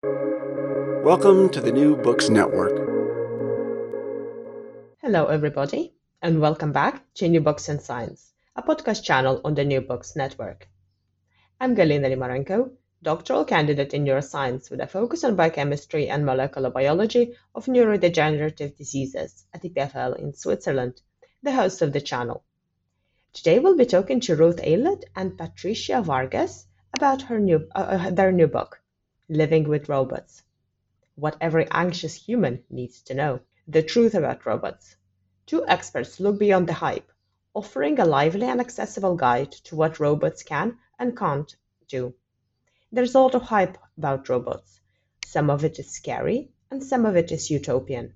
Welcome to the New Books Network. Hello, everybody, and welcome back to New Books in Science, a podcast channel on the New Books Network. I'm Galina Limorenko, doctoral candidate in neuroscience with a focus on biochemistry and molecular biology of neurodegenerative diseases at EPFL in Switzerland, the host of the channel. Today we'll be talking to Ruth Aylett and Patricia Vargas about her new, uh, uh, their new book, Living with Robots. What every anxious human needs to know. The truth about robots. Two experts look beyond the hype, offering a lively and accessible guide to what robots can and can't do. There's a lot of hype about robots. Some of it is scary, and some of it is utopian.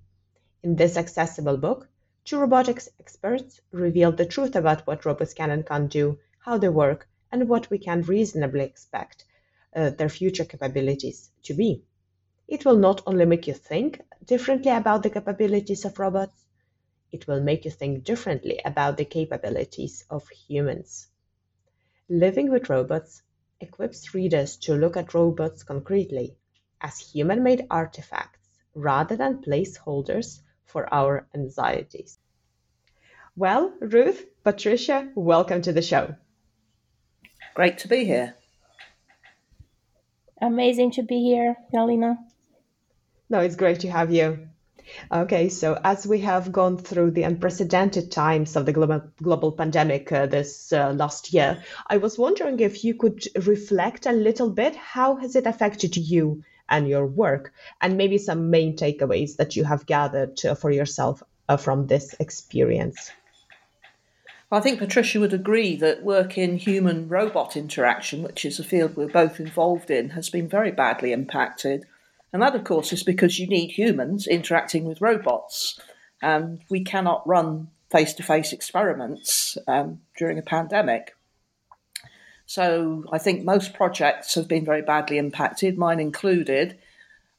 In this accessible book, two robotics experts reveal the truth about what robots can and can't do, how they work, and what we can reasonably expect uh, their future capabilities to be. It will not only make you think differently about the capabilities of robots, it will make you think differently about the capabilities of humans. Living with Robots equips readers to look at robots concretely as human made artifacts rather than placeholders for our anxieties. Well, Ruth, Patricia, welcome to the show. Great to be here. Amazing to be here, Galina. No, it's great to have you. Okay, so as we have gone through the unprecedented times of the global, global pandemic uh, this uh, last year, I was wondering if you could reflect a little bit. How has it affected you and your work, and maybe some main takeaways that you have gathered uh, for yourself uh, from this experience? I think Patricia would agree that work in human robot interaction, which is a field we're both involved in, has been very badly impacted. And that, of course, is because you need humans interacting with robots. And we cannot run face to face experiments um, during a pandemic. So I think most projects have been very badly impacted, mine included.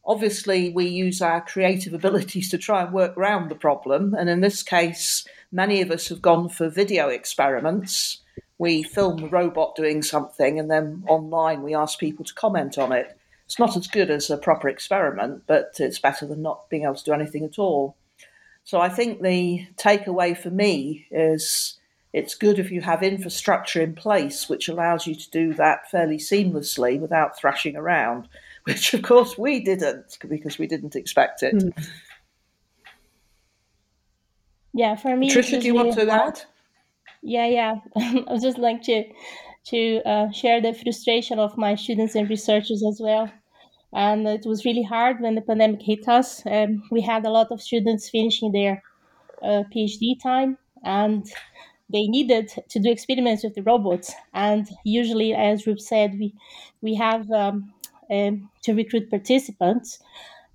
Obviously, we use our creative abilities to try and work around the problem. And in this case, many of us have gone for video experiments. We film a robot doing something, and then online we ask people to comment on it. It's not as good as a proper experiment, but it's better than not being able to do anything at all. So I think the takeaway for me is it's good if you have infrastructure in place which allows you to do that fairly seamlessly without thrashing around, which of course we didn't because we didn't expect it. Mm. Yeah, for me. Trisha, do you really want to hard. add? Yeah, yeah. I was just like to to uh, share the frustration of my students and researchers as well. And it was really hard when the pandemic hit us. Um, we had a lot of students finishing their uh, PhD time, and they needed to do experiments with the robots. And usually, as Ruth said, we we have um, um, to recruit participants,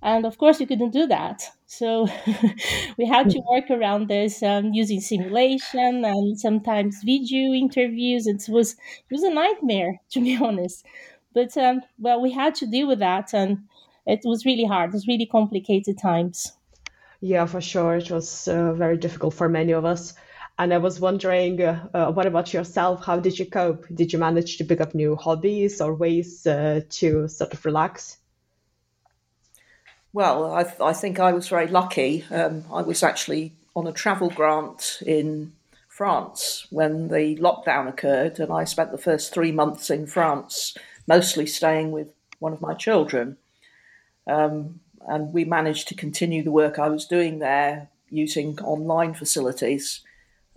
and of course, we couldn't do that. So we had to work around this um, using simulation and sometimes video interviews. It was it was a nightmare to be honest, but um, well, we had to deal with that, and it was really hard. It was really complicated times. Yeah, for sure, it was uh, very difficult for many of us. And I was wondering, uh, uh, what about yourself? How did you cope? Did you manage to pick up new hobbies or ways uh, to sort of relax? Well, I, I think I was very lucky. Um, I was actually on a travel grant in France when the lockdown occurred, and I spent the first three months in France, mostly staying with one of my children. Um, and we managed to continue the work I was doing there using online facilities.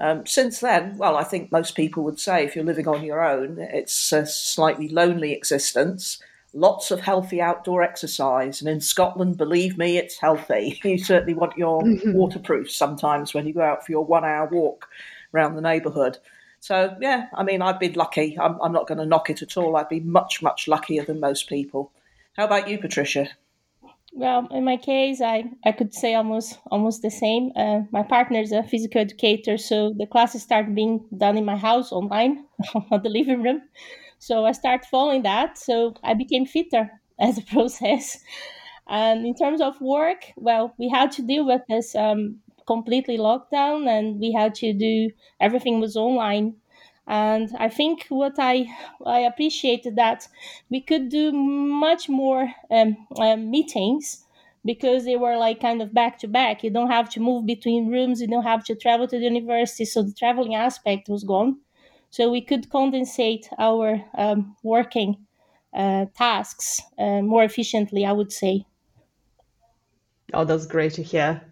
Um, since then, well, I think most people would say if you're living on your own, it's a slightly lonely existence lots of healthy outdoor exercise. And in Scotland, believe me, it's healthy. You certainly want your mm-hmm. waterproof sometimes when you go out for your one hour walk around the neighbourhood. So, yeah, I mean, I've been lucky. I'm, I'm not going to knock it at all. I've been much, much luckier than most people. How about you, Patricia? Well, in my case, I, I could say almost almost the same. Uh, my partner is a physical educator, so the classes start being done in my house online, on the living room. So I start following that. So I became fitter as a process. And in terms of work, well, we had to deal with this um, completely lockdown and we had to do everything was online. And I think what I I appreciated that we could do much more um, um, meetings because they were like kind of back to back. You don't have to move between rooms. You don't have to travel to the university. So the traveling aspect was gone. So we could condensate our um, working uh, tasks uh, more efficiently, I would say. Oh, that's great to hear.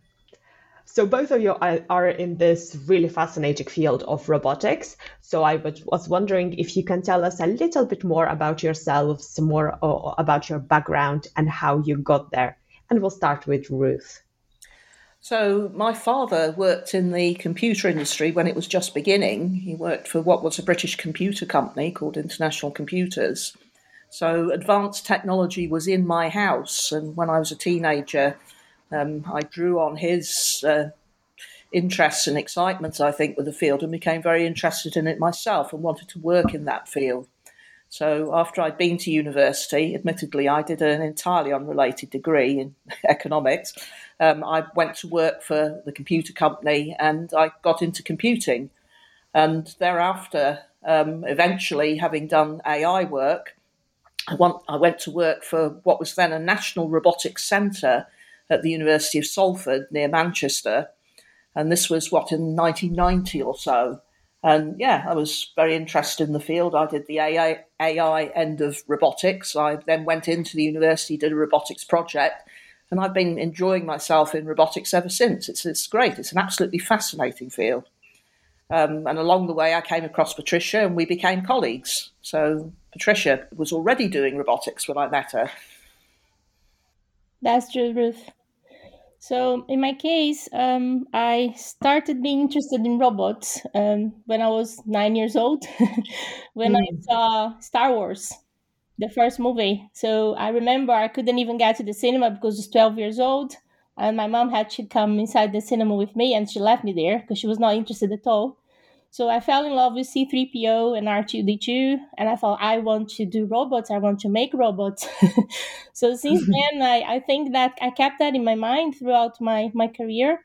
So both of you are in this really fascinating field of robotics. So I was wondering if you can tell us a little bit more about yourselves, more about your background and how you got there. And we'll start with Ruth. So my father worked in the computer industry when it was just beginning. He worked for what was a British computer company called International Computers. So advanced technology was in my house, and when I was a teenager, um, I drew on his uh, interests and excitements, I think, with the field and became very interested in it myself and wanted to work in that field. So after I'd been to university, admittedly, I did an entirely unrelated degree in economics. Um, I went to work for the computer company and I got into computing. And thereafter, um, eventually, having done AI work, I, want, I went to work for what was then a national robotics centre at the University of Salford near Manchester. And this was what in 1990 or so. And yeah, I was very interested in the field. I did the AI, AI end of robotics. I then went into the university, did a robotics project, and I've been enjoying myself in robotics ever since. It's, it's great. It's an absolutely fascinating field. Um, and along the way, I came across Patricia and we became colleagues. So Patricia was already doing robotics when I met her. That's true, Ruth. So in my case, um, I started being interested in robots um, when I was nine years old, when mm. I hmm. saw Star Wars, the first movie. So I remember I couldn't even get to the cinema because I was 12 years old. And my mom had to come inside the cinema with me and she left me there because she was not interested at all. So I fell in love with C3PO and R2D2, and I thought, I want to do robots, I want to make robots. so since then, I, I think that I kept that in my mind throughout my, my career.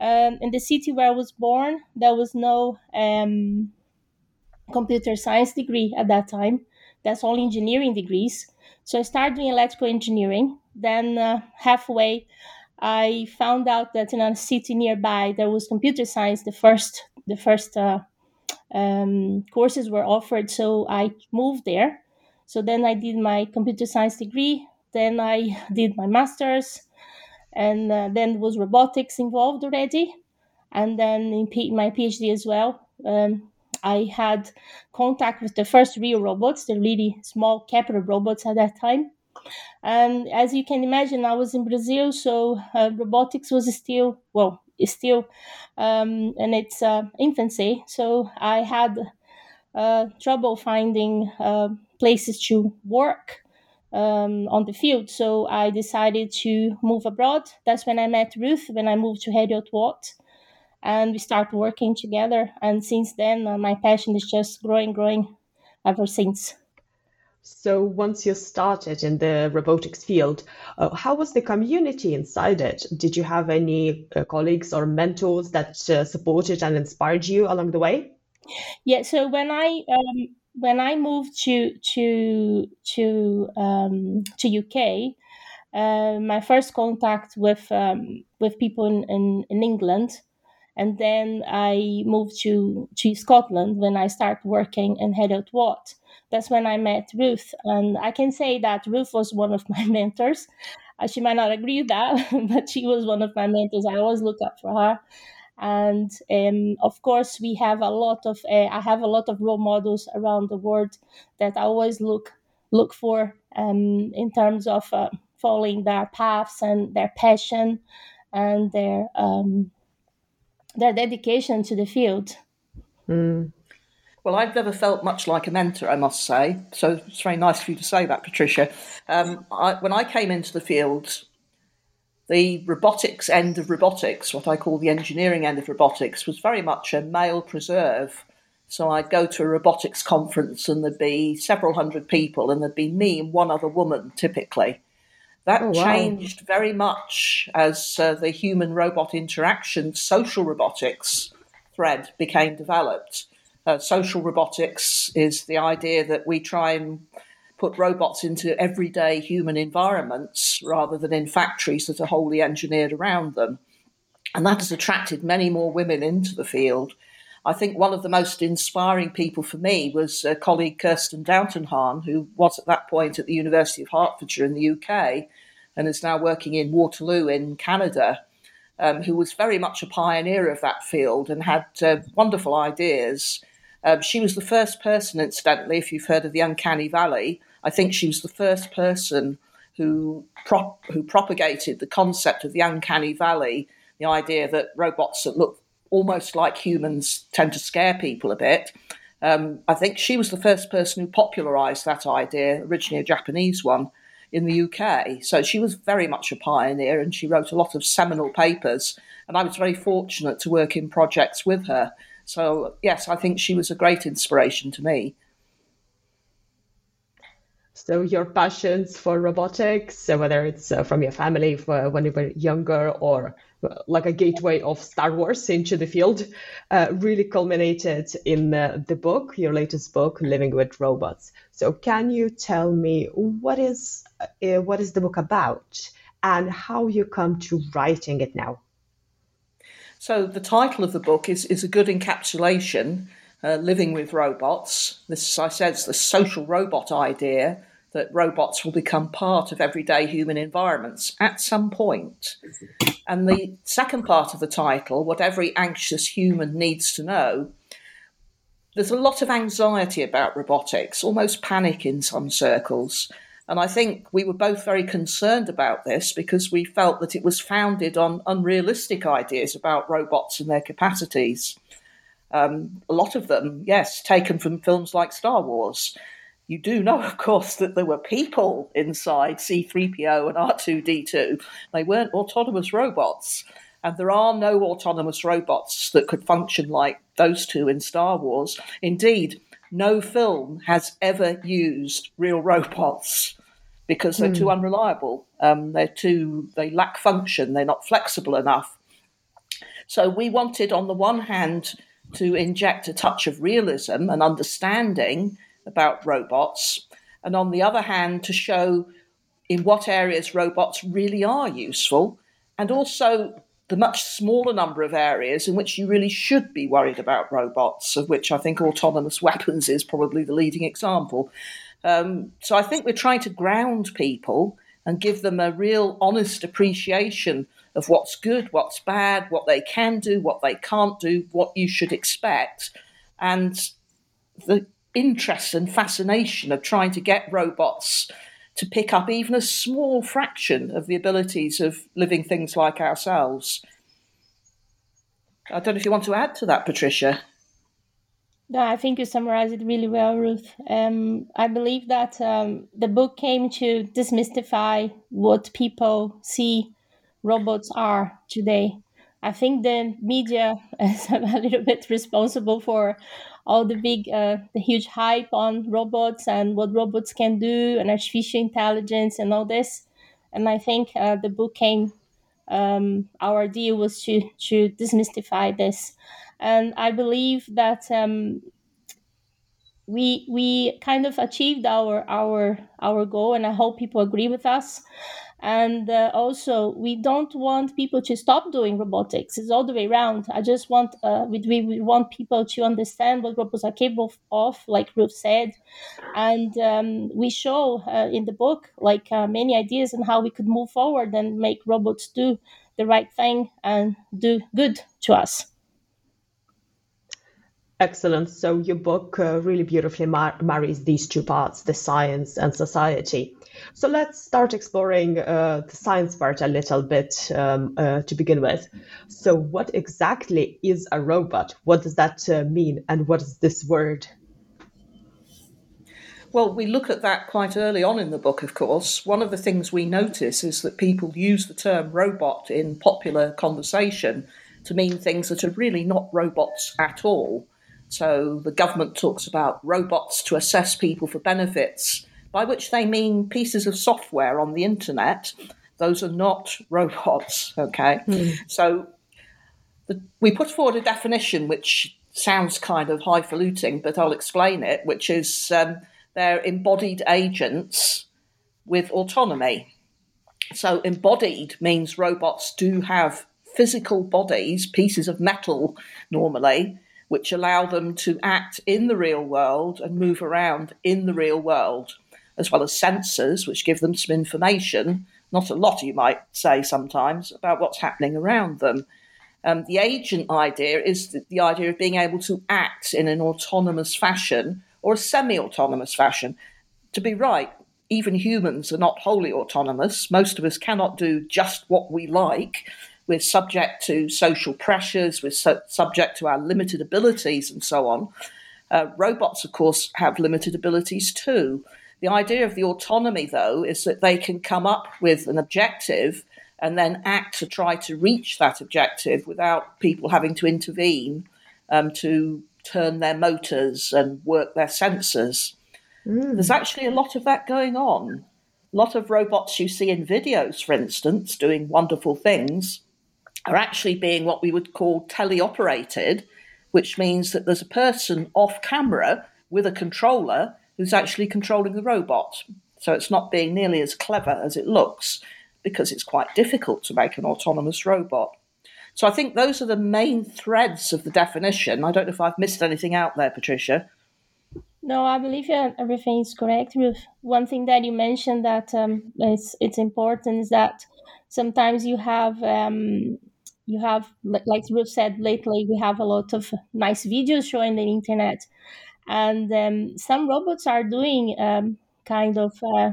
Um, in the city where I was born, there was no um, computer science degree at that time. That's all engineering degrees. So I started doing electrical engineering. Then uh, halfway, I found out that in a city nearby there was computer science, the first the first uh, um, courses were offered. So I moved there. So then I did my computer science degree. Then I did my master's, and uh, then was robotics involved already. And then in P- my PhD as well, um, I had contact with the first real robots, the really small Khepera robots at that time. And as you can imagine, I was in Brazil, so uh, robotics was still, well, is still um, in its uh, infancy. So I had uh, trouble finding uh, places to work um, on the field. So I decided to move abroad. That's when I met Ruth, when I moved to Heriot Watt. And we started working together. And since then, uh, my passion is just growing, growing ever since. So once you started in the robotics field, uh, how was the community inside it? Did you have any uh, colleagues or mentors that uh, supported and inspired you along the way? Yeah. So when I um, when I moved to to to um, to UK, uh, my first contact with um, with people in, in, in England and then I moved to to Scotland when I started working in Heriot Watt that's when I met Ruth. And I can say that Ruth was one of my mentors. Uh, she might not agree with that, but she was one of my mentors. I always look up for her. And um, of course, we have a lot of uh, I have a lot of role models around the world that I always look look for um, in terms of uh, following their paths and their passion and their um, their dedication to the field. Mm. Well, I've never felt much like a mentor, I must say. So it's very nice for you to say that, Patricia. Um, I, when I came into the field, the robotics end of robotics, what I call the engineering end of robotics, was very much a male preserve. So I'd go to a robotics conference and there'd be several hundred people, and there'd be me and one other woman typically. That oh, wow. changed very much as uh, the human robot interaction, social robotics thread became developed Uh, social robotics is the idea that we try and put robots into everyday human environments rather than in factories that are wholly engineered around them. And that has attracted many more women into the field. I think one of the most inspiring people for me was a colleague Kerstin Dautenhahn, who was at that point at the University of Hertfordshire in the UK and is now working in Waterloo in Canada, um, who was very much a pioneer of that field and had uh, wonderful ideas. Um, she was the first person, incidentally, if you've heard of the Uncanny Valley, I think she was the first person who prop, who propagated the concept of the uncanny valley, the idea that robots that look almost like humans tend to scare people a bit. Um, I think she was the first person who popularized that idea, originally a Japanese one, in the UK. So she was very much a pioneer and she wrote a lot of seminal papers. And I was very fortunate to work in projects with her. So, yes, I think she was a great inspiration to me. So your passions for robotics, whether it's uh, from your family when you were younger or uh, like a gateway of Star Wars into the field, uh, really culminated in uh, the book, your latest book, Living with Robots. So can you tell me what is uh, what is the book about and how you come to writing it now? So the title of the book is is a good encapsulation. Uh, living with robots. This, I said, is the social robot idea that robots will become part of everyday human environments at some point. And the second part of the title, What Every Anxious Human Needs to Know, there's a lot of anxiety about robotics, almost panic in some circles. And I think we were both very concerned about this because we felt that it was founded on unrealistic ideas about robots and their capacities. Um, a lot of them, yes, taken from films like Star Wars. You do know, of course, that there were people inside C3PO and R2D2. They weren't autonomous robots. And there are no autonomous robots that could function like those two in Star Wars. Indeed, no film has ever used real robots because they're mm. too hmm. unreliable. Um, they're too they lack function. They're not flexible enough. So we wanted, on the one hand, to inject a touch of realism and understanding about robots, and on the other hand, to show in what areas robots really are useful, and also the much smaller number of areas in which you really should be worried about robots, of which I think autonomous weapons is probably the leading example. Um, so I think we're trying to ground people and give them a real honest appreciation of what's good, what's bad, what they can do, what they can't do, what you should expect. And the interest and fascination of trying to get robots to pick up even a small fraction of the abilities of living things like ourselves. I don't know if you want to add to that, Patricia. No, I think you summarized it really well, Ruth. Um, I believe that um, the book came to demystify what people see robots are today. I think the media is a little bit responsible for all the big, uh, the huge hype on robots and what robots can do and artificial intelligence and all this. And I think uh, the book came, um, our idea was to, to demystify this. And I believe that um, we we kind of achieved our our our goal, and I hope people agree with us. And uh, also we don't want people to stop doing robotics. It's all the way around. I just want uh, we, we want people to understand what robots are capable of like ruth said. And um, we show uh, in the book like uh, many ideas on how we could move forward and make robots do the right thing and do good to us Excellent. So your book uh, really beautifully mar- marries these two parts, the science and society. So let's start exploring uh, the science part a little bit um, uh, to begin with. So, what exactly is a robot? What does that uh, mean? And what is this word? Well, we look at that quite early on in the book, of course. One of the things we notice is that people use the term robot in popular conversation to mean things that are really not robots at all. So the government talks about robots to assess people for benefits by which they mean pieces of software on the internet. Those are not robots, okay? Mm. So the, we put forward a definition which sounds kind of highfalutin, but I'll explain it, which is um, they're embodied agents with autonomy. So, embodied means robots do have physical bodies, pieces of metal normally, which allow them to act in the real world and move around in the real world, as well as sensors, which give them some information, not a lot, you might say sometimes, about what's happening around them. Um, the agent idea is the, the idea of being able to act in an autonomous fashion or a semi autonomous fashion. To be right, even humans are not wholly autonomous. Most of us cannot do just what we like. We're subject to social pressures, we're su- subject to our limited abilities, and so on. Uh, robots, of course, have limited abilities too. The idea of the autonomy, though, is that they can come up with an objective and then act to try to reach that objective without people having to intervene um, to turn their motors and work their sensors. Mm. There's actually a lot of that going on. A lot of robots you see in videos, for instance, doing wonderful things, are actually being what we would call teleoperated, which means that there's a person off camera with a controller who's actually controlling the robot. So it's not being nearly as clever as it looks because it's quite difficult to make an autonomous robot. So I think those are the main threads of the definition. I don't know if I've missed anything out there, Patricia. No, I believe everything is correct. Ruth, one thing that you mentioned that um, it's it's important is that sometimes you have um, you have like Ruth said lately we have a lot of nice videos showing the internet, and um, some robots are doing um, kind of uh,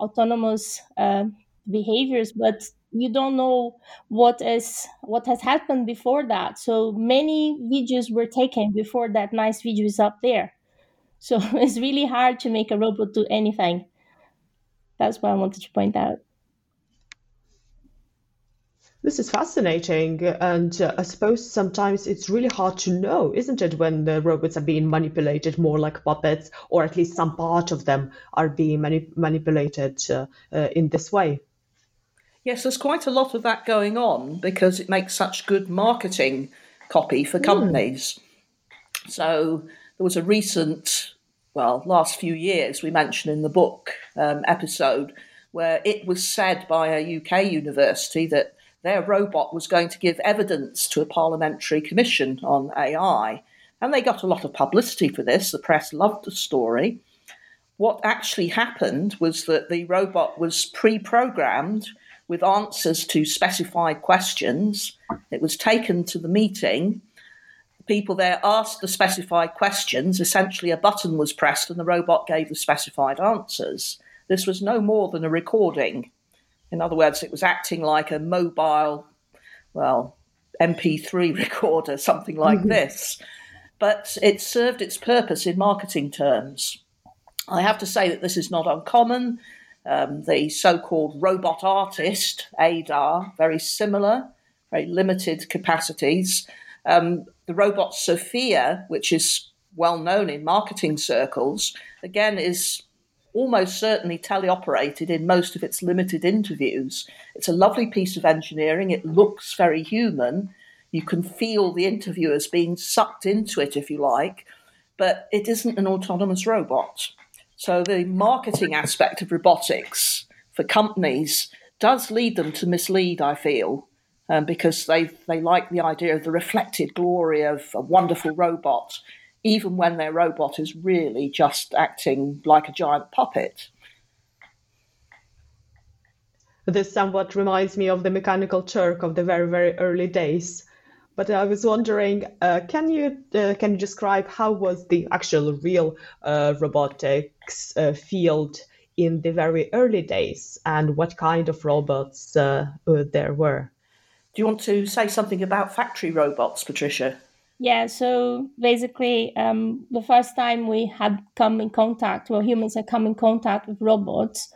autonomous uh, behaviors, but you don't know what is what has happened before that. So many videos were taken before that nice video is up there so it's really hard to make a robot do anything. That's what I wanted to point out. This is fascinating, and uh, I suppose sometimes it's really hard to know, isn't it, when the robots are being manipulated more like puppets, or at least some part of them are being mani- manipulated uh, uh, in this way? Yes, there's quite a lot of that going on because it makes such good marketing copy for hmm. companies. Mm. So there was a recent well, last few years, we mentioned in the book um, episode, where it was said by a UK university that their robot was going to give evidence to a parliamentary commission on AI. And they got a lot of publicity for this. The press loved the story. What actually happened was that the robot was pre programmed with answers to specified questions. It was taken to the meeting people there asked the specified questions. Essentially, a button was pressed and the robot gave the specified answers. This was no more than a recording. In other words, it was acting like a mobile, well, MP3 recorder, something like mm-hmm. this. But it served its purpose in marketing terms. I have to say that this is not uncommon. Um, the so called robot artist, Ai-Da, very similar, very limited capacities. Um, the robot Sophia, which is well known in marketing circles, again is almost certainly teleoperated in most of its limited interviews. It's a lovely piece of engineering. It looks very human. You can feel the interviewers being sucked into it, if you like, but it isn't an autonomous robot. So the marketing aspect of robotics for companies does lead them to mislead, I feel um, because they they like the idea of the reflected glory of a wonderful robot, even when their robot is really just acting like a giant puppet. This somewhat reminds me of the Mechanical Turk of the very very early days. But I was wondering, uh, can you uh, can you describe how was the actual real uh, robotics uh, field in the very early days, and what kind of robots uh, uh, there were? Do you want to say something about factory robots, Patricia? Yeah, so basically, um, the first time we had come in contact, well, humans had come in contact with robots,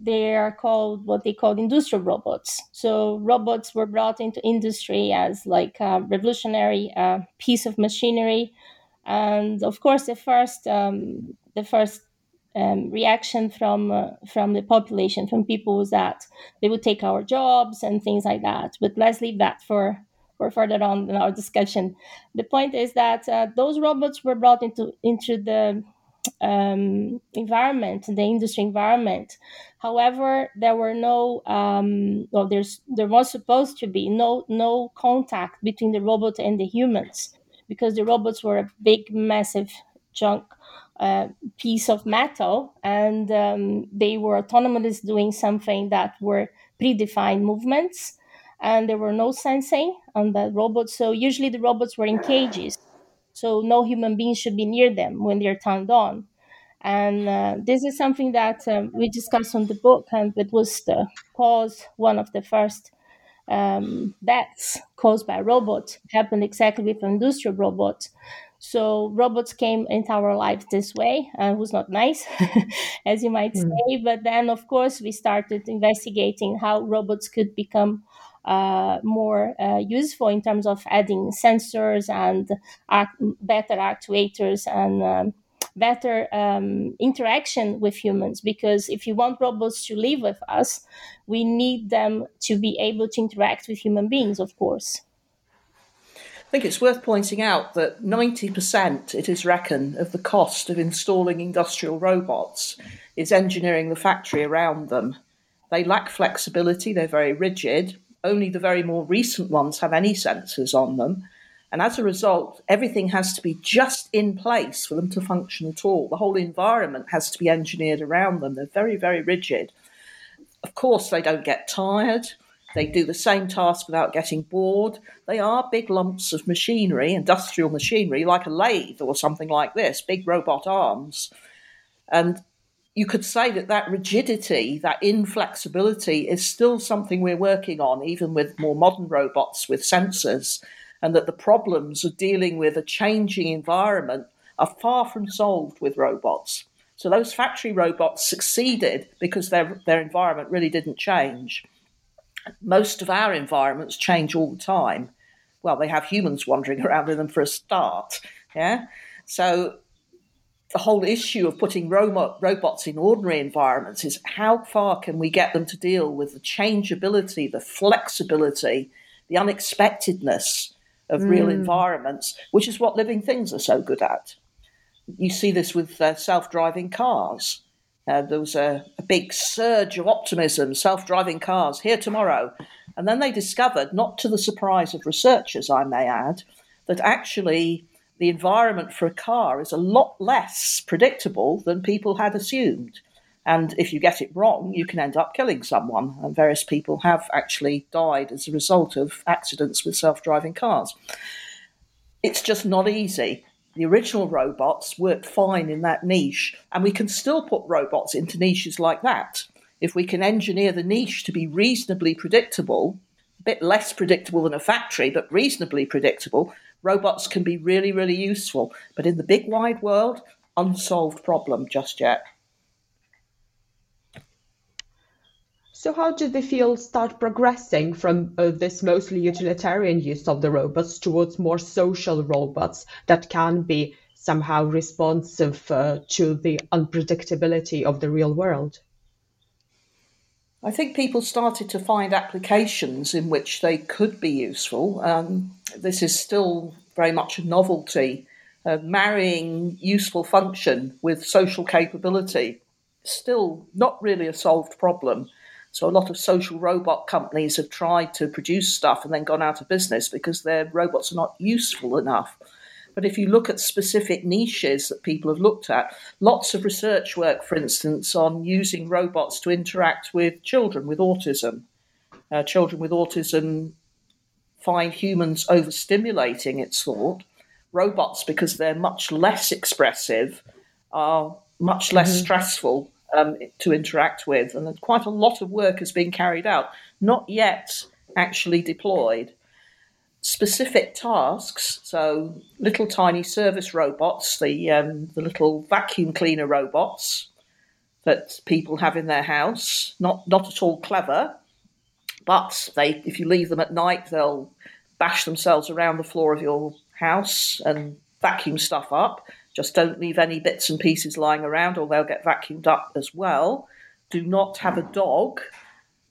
they are called what they call industrial robots. So robots were brought into industry as like a revolutionary uh, piece of machinery, and of course, the first um, the first um, reaction from uh, from the population, from people, was that they would take our jobs and things like that. But leave that for further on in our discussion. The point is that uh, those robots were brought into into the um, environment, the industry environment. However, there were no um, well, there's there was supposed to be no no contact between the robot and the humans because the robots were a big, massive chunk uh, piece of metal, and um, they were autonomously doing something that were predefined movements, and there were no sensing on the robots. So usually the robots were in cages, so no human beings should be near them when they're turned on. And uh, this is something that um, we discussed on the book, and it was the cause, one of the first um, deaths caused by robots happened exactly with industrial robots. So robots came into our lives this way, and uh, was not nice, as you might mm. say. But then, of course, we started investigating how robots could become uh, more uh, useful in terms of adding sensors and act- better actuators and um, better um, interaction with humans. Because if you want robots to live with us, we need them to be able to interact with human beings, of course. I think it's worth pointing out that 90%, it is reckoned, of the cost of installing industrial robots is engineering the factory around them. They lack flexibility, they're very rigid. Only the very more recent ones have any sensors on them. And as a result, everything has to be just in place for them to function at all. The whole environment has to be engineered around them. They're very, very rigid. Of course, they don't get tired. They do the same task without getting bored. They are big lumps of machinery, industrial machinery, like a lathe or something like this, big robot arms. And you could say that that rigidity, that inflexibility, is still something we're working on, even with more modern robots with sensors, and that the problems of dealing with a changing environment are far from solved with robots. So those factory robots succeeded because their, their environment really didn't change most of our environments change all the time. Well, they have humans wandering around in them for a start. Yeah. So the whole issue of putting robot, robots in ordinary environments is how far can we get them to deal with the changeability, the flexibility, the unexpectedness of mm. real environments, which is what living things are so good at. You see this with uh, self driving cars. Uh, there was a, a, big surge of optimism, self driving cars here tomorrow. And then they discovered, not to the surprise of researchers, I may add, that actually the environment for a car is a lot less predictable than people had assumed. And if you get it wrong, you can end up killing someone. And various people have actually died as a result of accidents with self driving cars. It's just not easy the original robots worked fine in that niche, and we can still put robots into niches like that. If we can engineer the niche to be reasonably predictable, a bit less predictable than a factory, but reasonably predictable, robots can be really, really useful. But in the big wide world, unsolved problem just yet. So, how did the field start progressing from uh, this mostly utilitarian use of the robots towards more social robots that can be somehow responsive uh, to the unpredictability of the real world? I think people started to find applications in which they could be useful. Um, this is still very much a novelty. Uh, marrying useful function with social capability, still not really a solved problem. So a lot of social robot companies have tried to produce stuff and then gone out of business because their robots are not useful enough. But if you look at specific niches that people have looked at, lots of research work, for instance, on using robots to interact with children with autism. Uh, children with autism find humans overstimulating, it's thought. Robots, because they're much less expressive, are much less mm-hmm. stressful um, to interact with. And quite a lot of work has been carried out, not yet actually deployed. Specific tasks, so little tiny service robots, the, um, the little vacuum cleaner robots that people have in their house, not, not at all clever, but they, if you leave them at night, they'll bash themselves around the floor of your house and vacuum stuff up. Just don't leave any bits and pieces lying around or they'll get vacuumed up as well. Do not have a dog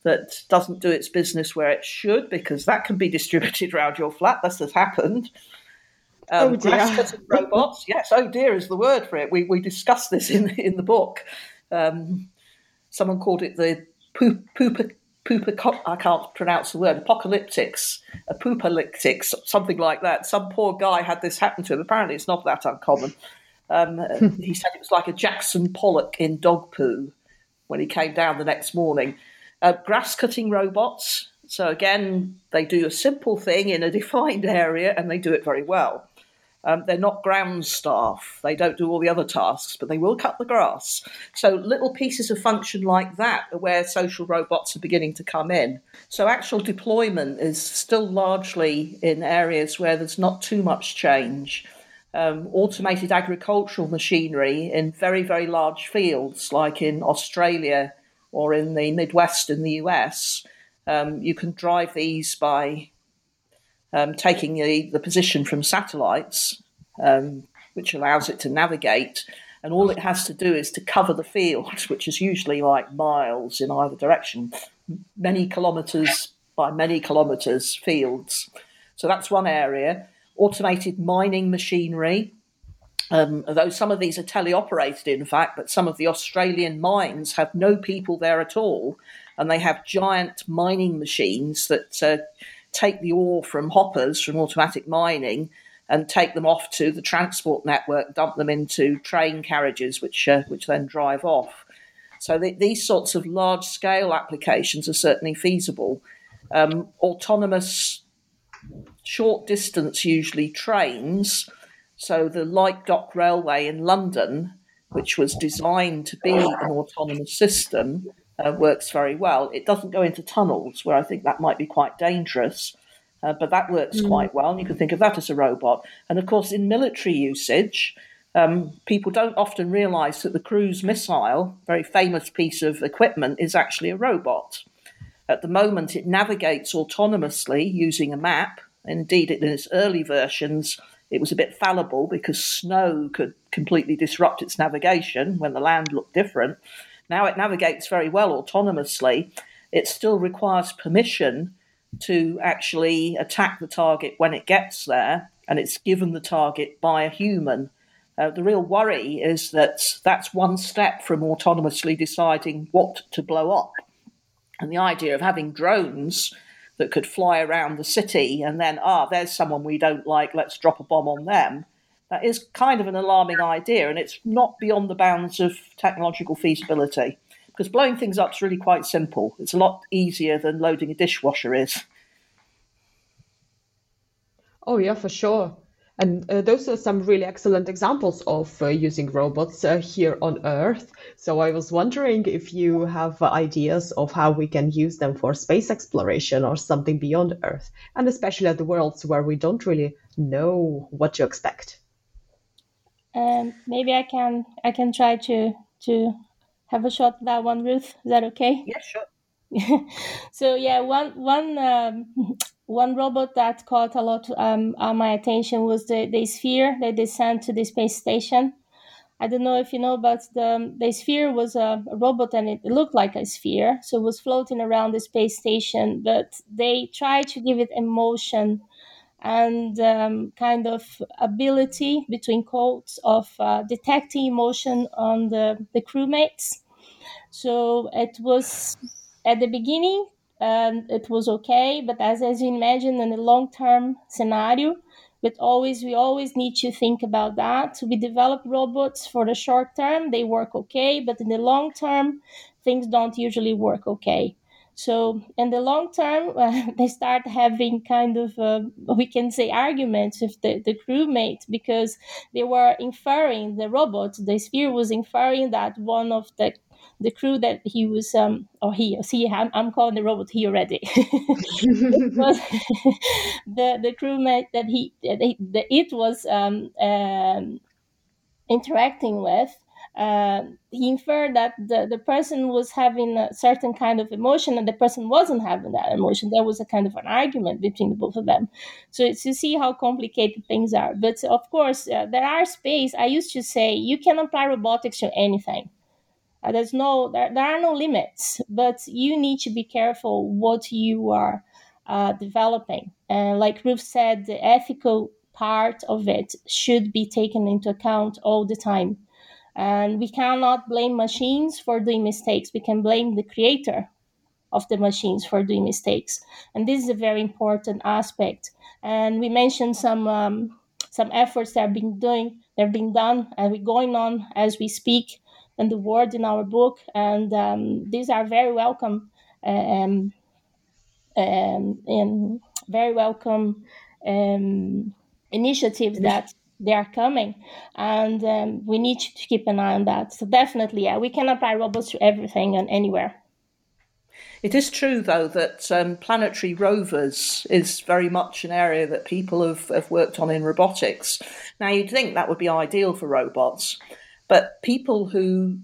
that doesn't do its business where it should because that can be distributed around your flat. This has happened. Um, oh cutting robots. Yes, oh dear is the word for it. We, we discussed this in, in the book. Um, someone called it the poop, poop, poop, I can't pronounce the word, apocalyptics, apocalyptics, something like that. Some poor guy had this happen to him. Apparently, it's not that uncommon. Um, he said it was like a Jackson Pollock in dog poo when he came down the next morning. Uh, grass cutting robots. So, again, they do a simple thing in a defined area and they do it very well. Um, they're not ground staff. They don't do all the other tasks, but they will cut the grass. So little pieces of function like that are where social robots are beginning to come in. So actual deployment is still largely in areas where there's not too much change. Um, automated agricultural machinery in very, very large fields, like in Australia or in the Midwest in the US. Um, you can drive these by um, taking the, the position from satellites, um, which allows it to navigate. And all it has to do is to cover the field, which is usually like miles in either direction, many kilometres by many kilometres fields. So that's one area. Automated mining machinery. Um, although some of these are teleoperated, in fact, but some of the Australian mines have no people there at all, and they have giant mining machines that uh, take the ore from hoppers from automatic mining and take them off to the transport network, dump them into train carriages, which uh, which then drive off. So the, these sorts of large scale applications are certainly feasible. Um, autonomous short distance, usually trains. So the Light Dock Railway in London, which was designed to be an autonomous system, uh, works very well. It doesn't go into tunnels, where I think that might be quite dangerous, uh, but that works mm. quite well. And you can think of that as a robot. And of course, in military usage, um, people don't often realize that the cruise missile, very famous piece of equipment, is actually a robot. At the moment, it navigates autonomously using a map. Indeed, in its early versions, it was a bit fallible because snow could completely disrupt its navigation when the land looked different. Now it navigates very well autonomously. It still requires permission to actually attack the target when it gets there, and it's given the target by a human. Uh, the real worry is that that's one step from autonomously deciding what to blow up. And the idea of having drones that could fly around the city and then, ah, there's someone we don't like, let's drop a bomb on them, that is kind of an alarming idea, and it's not beyond the bounds of technological feasibility. Because blowing things up is really quite simple. It's a lot easier than loading a dishwasher is. Oh, yeah, for sure. And uh, those are some really excellent examples of uh, using robots uh, here on Earth. So I was wondering if you have ideas of how we can use them for space exploration or something beyond Earth, and especially at the worlds where we don't really know what to expect. Um, maybe I can I can try to to have a shot at that one, Ruth. Is that okay? Yeah, sure. so yeah, one one um, one robot that caught a lot um, uh, my attention was the the sphere that they sent to the space station. I don't know if you know, but the the sphere was a, a robot and it looked like a sphere, so it was floating around the space station. But they tried to give it emotion and um, kind of ability between quotes of uh, detecting emotion on the, the crewmates. So it was at the beginning, um, it was okay, but as, as you imagine in a long term scenario, but always we always need to think about that. We develop robots for the short term, they work okay, but in the long term, things don't usually work okay. So in the long term, uh, they start having kind of, uh, we can say, arguments with the, the crewmate because they were inferring, the robot, the sphere was inferring that one of the the crew that he was um or he or see I'm, I'm calling the robot he already it was the the crewmate that he that, he, that it was um, um interacting with uh, he inferred that the, the person was having a certain kind of emotion and the person wasn't having that emotion. There was a kind of an argument between the both of them. So it's to see how complicated things are. But of course, uh, there are space. I used to say you can apply robotics to anything. Uh, there's no there, there are no limits, but you need to be careful what you are uh, developing. And like Ruth said, the ethical part of it should be taken into account all the time. And we cannot blame machines for doing mistakes. We can blame the creator of the machines for doing mistakes. And this is a very important aspect. And we mentioned some um, some efforts that have been doing, they're being done, and we're going on as we speak in the word in our book. And um, these are very welcome um, um, and very welcome um, initiatives that they are coming and um, we need to keep an eye on that so definitely yeah we can apply robots to everything and anywhere it is true, though, that um, planetary rovers is very much an area that people have, have worked on in robotics. Now, you'd think that would be ideal for robots, but people who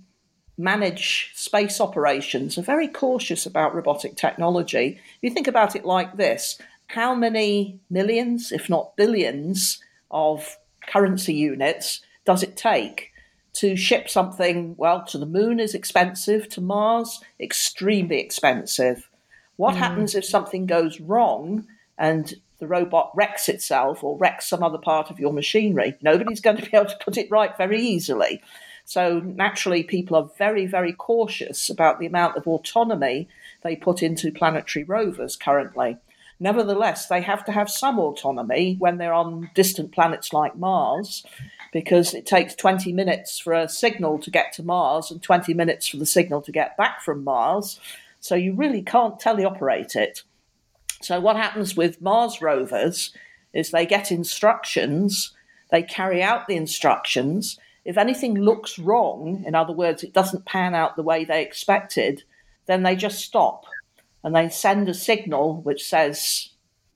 manage space operations are very cautious about robotic technology. If you think about it like this how many millions, if not billions, of currency units does it take to ship something, well, to the moon is expensive, to Mars, extremely expensive. What mm. happens if something goes wrong and the robot wrecks itself or wrecks some other part of your machinery? Nobody's going to be able to put it right very easily. So, naturally, people are very, very cautious about the amount of autonomy they put into planetary rovers currently. Nevertheless, they have to have some autonomy when they're on distant planets like Mars because it takes 20 minutes for a signal to get to Mars and 20 minutes for the signal to get back from Mars. So you really can't teleoperate it. So, what happens with Mars rovers is they get instructions, they carry out the instructions. If anything looks wrong, in other words, it doesn't pan out the way they expected, then they just stop and they send a signal which says,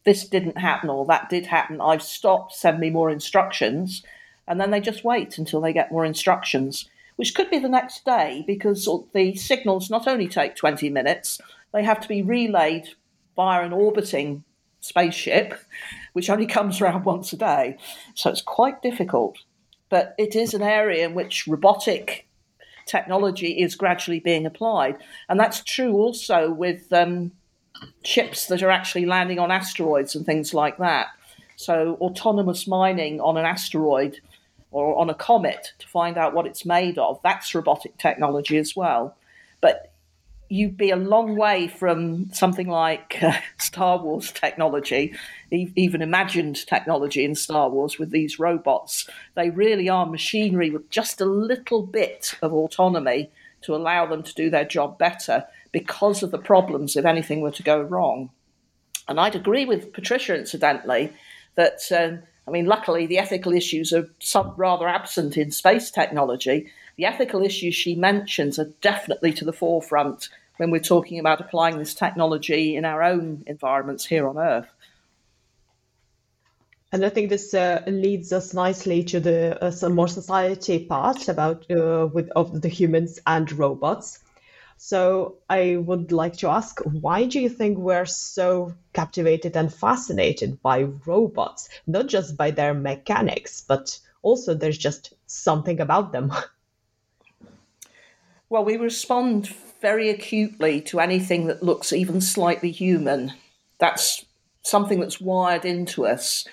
This didn't happen or that did happen. I've stopped, send me more instructions and then they just wait until they get more instructions, which could be the next day because the signals not only take 20 minutes, they have to be relayed via an orbiting spaceship, which only comes around once a day. So it's quite difficult. But it is an area in which robotic technology is gradually being applied. And that's true also with um, ships that are actually landing on asteroids and things like that. So, autonomous mining on an asteroid or on a comet to find out what it's made of. That's robotic technology as well. But you'd be a long way from something like uh, Star Wars technology, e- even imagined technology in Star Wars with these robots. They really are machinery with just a little bit of autonomy to allow them to do their job better because of the problems if anything were to go wrong. And I'd agree with Patricia, incidentally, that um, I mean, luckily, the ethical issues are some, rather absent in space technology. The ethical issues she mentions are definitely to the forefront when we're talking about applying this technology in our own environments here on Earth. And I think this uh, leads us nicely to the uh, some more society part about uh, with of the humans and robots. So I would like to ask, why do you think we're so captivated and fascinated by robots? Not just by their mechanics, but also there's just something about them. Well, we respond very acutely to anything that looks even slightly human. That's something that's wired into us.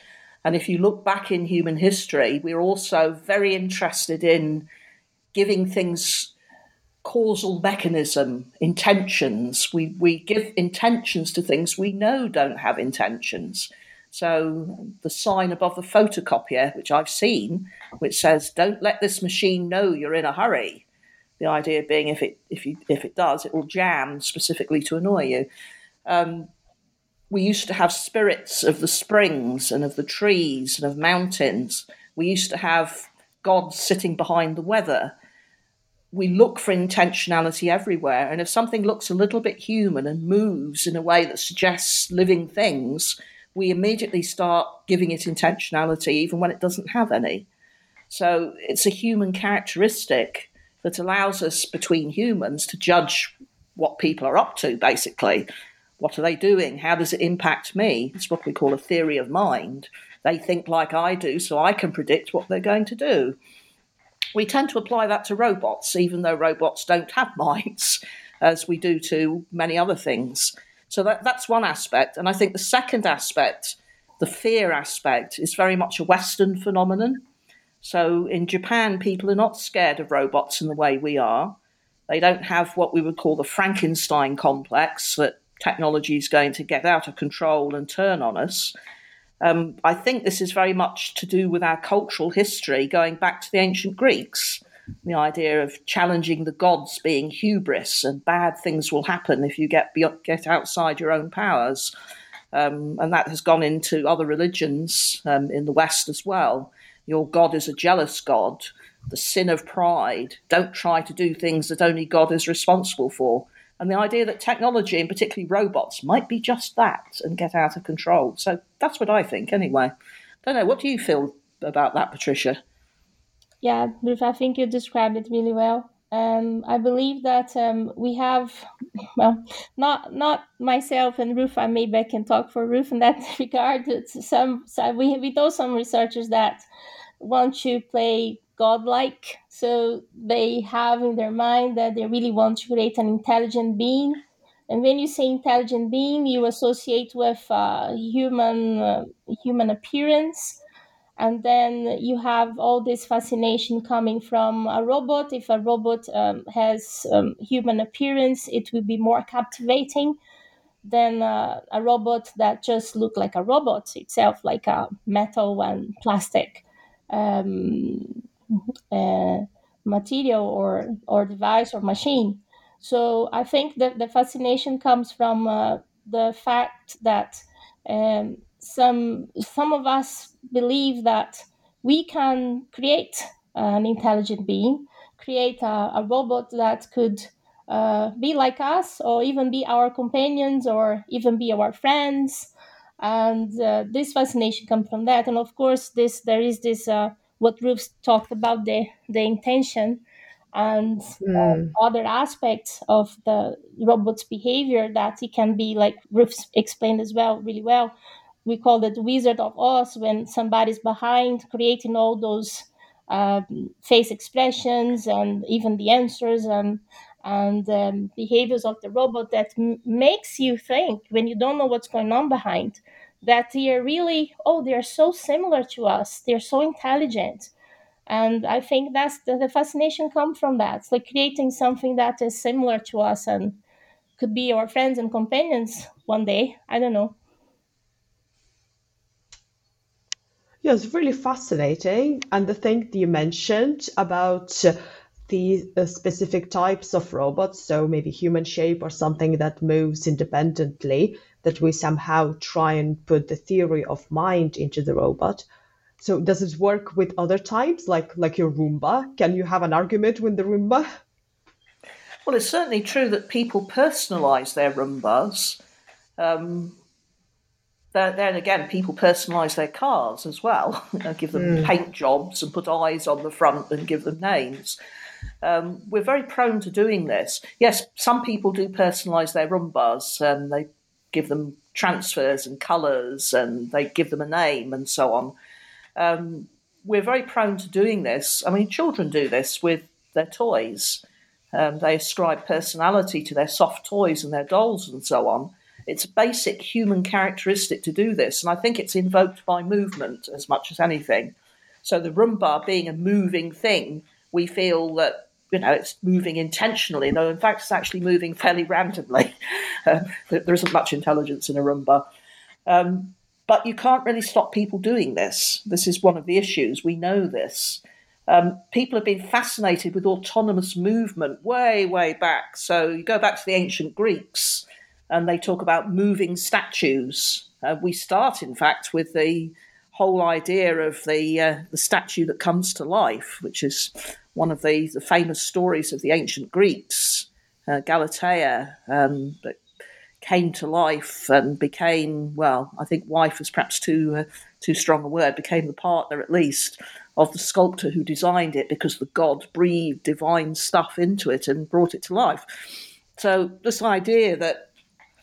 And if you look back in human history, we're also very interested in giving things causal mechanism, intentions. We, we give intentions to things we know don't have intentions. So the sign above the photocopier, which I've seen, which says, "Don't let this machine know you're in a hurry." The idea being, if it if you if it does, it will jam specifically to annoy you. Um, we used to have spirits of the springs and of the trees and of mountains. We used to have gods sitting behind the weather we look for intentionality everywhere. And if something looks a little bit human and moves in a way that suggests living things, we immediately start giving it intentionality, even when it doesn't have any. So it's a human characteristic that allows us between humans to judge what people are up to, basically. What are they doing? How does it impact me? It's what we call a theory of mind. They think like I do, so I can predict what they're going to do. we tend to apply that to robots, even though robots don't have minds, as we do to many other things. So that, that's one aspect. And I think the second aspect, the fear aspect, is very much a Western phenomenon. So in Japan, people are not scared of robots in the way we are. They don't have what we would call the Frankenstein complex that technology is going to get out of control and turn on us. Um, I think this is very much to do with our cultural history going back to the ancient Greeks. The idea of challenging the gods being hubris and bad things will happen if you get get outside your own powers, um, and that has gone into other religions um, in the West as well. Your God is a jealous God, the sin of pride. Don't try to do things that only God is responsible for and the idea that technology, and particularly robots, might be just that and get out of control. So that's what I think, anyway. Don't know. What do you feel about that, Patricia? Yeah, Ruth, I think you described it really well. Um, I believe that um, we have, well, not not myself and Ruth. I maybe I can talk for Ruth in that regard. Some, some we we know some researchers that want to play godlike. So they have in their mind that they really want to create an intelligent being. And when you say intelligent being, you associate with uh, human uh, human appearance, and then you have all this fascination coming from a robot. If a robot um, has um, human appearance, it will be more captivating than uh, a robot that just look like a robot itself, like a metal and plastic. Um, uh, material or or device or machine. So I think that the fascination comes from uh, the fact that um, some some of us believe that we can create an intelligent being, create a, a robot that could uh, be like us, or even be our companions, or even be our friends. And uh, this fascination comes from that. And of course, this there is this uh, what Ruth talked about the the intention and mm. uh, other aspects of the robot's behavior that it can be like Ruth explained as well really well. We call it the Wizard of Oz when somebody's behind creating all those um, face expressions and even the answers and and um, behaviors of the robot that m- makes you think when you don't know what's going on behind that they are really oh they're so similar to us. They're so intelligent. And i think that's the, the fascination comes from that it's like creating something that is similar to us and could be our friends and companions one day. I don't know. Yeah it's really fascinating. And the thing you mentioned about the uh, specific types of robots so maybe human shape or something that moves independently that we somehow try and put the theory of mind into the robot. So does it work with other types, like like your Roomba? Can you have an argument with the Roomba? Well, it's certainly true that people personalise their Roombas. Um, then again, people personalise their cars as well. give them mm. paint jobs and put eyes on the front and give them names. Um, we're very prone to doing this. Yes, some people do personalise their Roombas. Um, they give them transfers and colours and they give them a name and so on. Um, we're very prone to doing this. I mean, children do this with their toys. Um, they ascribe personality to their soft toys and their dolls and so on. It's a basic human characteristic to do this, and I think it's invoked by movement as much as anything. So, the Roomba being a moving thing, we feel that you know, it's moving intentionally, though in fact it's actually moving fairly randomly. Uh, there isn't much intelligence in a Roomba. Um, but you can't really stop people doing this. This is one of the issues. We know this. Um, people have been fascinated with autonomous movement way, way back. So you go back to the ancient Greeks and they talk about moving statues. Uh, we start, in fact, with the whole idea of the uh, the statue that comes to life, which is one of the, the famous stories of the ancient Greeks, uh, Galatea, um, that came to life and became well. I think wife is perhaps too uh, too strong a word. Became the partner, at least, of the sculptor who designed it, because the god breathed divine stuff into it and brought it to life. So this idea that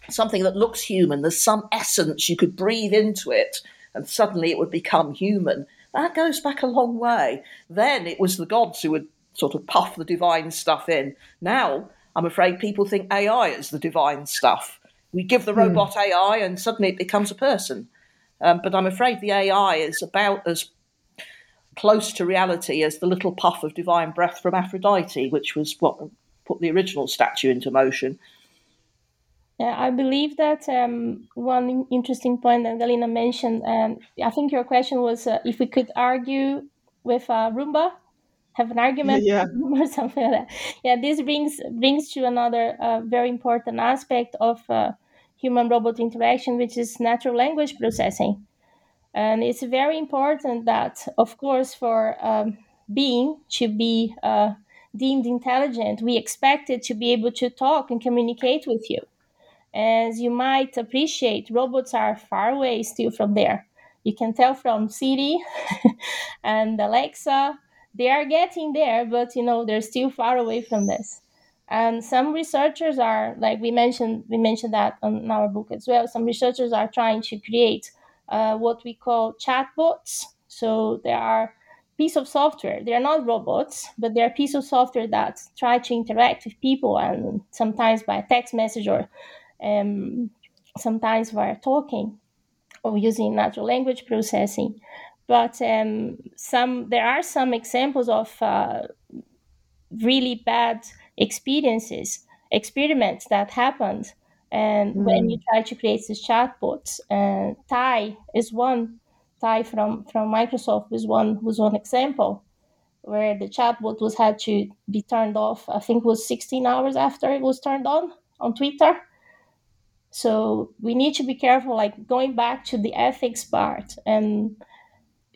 something that looks human, there's some essence you could breathe into it and suddenly it would become human. that goes back a long way. Then it was the gods who would sort of puff the divine stuff in. Now, I'm afraid people think AI is the divine stuff. We give the hmm. robot. AI and suddenly it becomes a person. Um, but I'm afraid the AI is about as close to reality as the little puff of divine breath from Aphrodite, which was what put the original statue into motion. Yeah, I believe that um, one interesting point that Galina mentioned, and I think your question was uh, if we could argue with uh, Roomba, have an argument yeah. or something like that. Yeah, this brings brings to another uh, very important aspect of uh, human robot interaction, which is natural language processing. And it's very important that, of course, for um, being to be uh, deemed intelligent, we expect it to be able to talk and communicate with you. As you might appreciate, robots are far away still from there. You can tell from Siri and Alexa, they are getting there, but you know they're still far away from this. And some researchers are, like we mentioned, we mentioned that in our book as well. Some researchers are trying to create uh, what we call chatbots. So there are piece of software. They are not robots, but they are piece of software that try to interact with people, and sometimes by text message or um, sometimes via talking or using natural language processing. But um, some there are some examples of uh, really bad experiences, experiments that happened and mm. when you try to create these chatbots, Tay is one. Tay from from Microsoft was one was one example where the chatbot was had to be turned off. I think it was 16 hours after it was turned on on Twitter. So we need to be careful, like going back to the ethics part and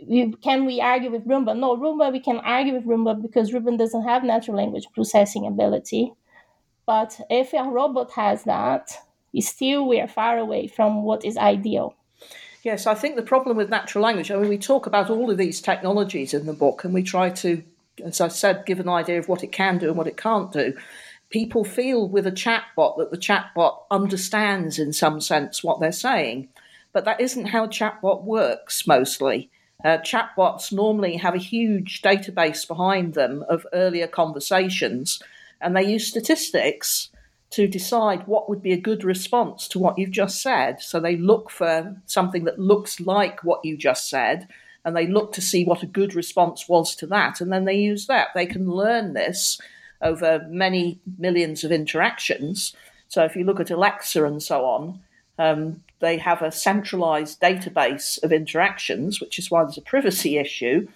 we, can we argue with Roomba? No, Roomba, we can argue with Roomba because Roomba doesn't have natural language processing ability. But if a robot has that, still we are far away from what is ideal. Yes, I think the problem with natural language, I mean, we talk about all of these technologies in the book and we try to, as I said, give an idea of what it can do and what it can't do. People feel with a chatbot that the chatbot understands, in some sense, what they're saying. But that isn't how chatbot works mostly. Uh, chatbots normally have a huge database behind them of earlier conversations, and they use statistics to decide what would be a good response to what you've just said. So they look for something that looks like what you just said, and they look to see what a good response was to that, and then they use that. They can learn this over many millions of interactions. So if you look at Alexa and so on, um, they have a centralized database of interactions, which is why there's a privacy issue.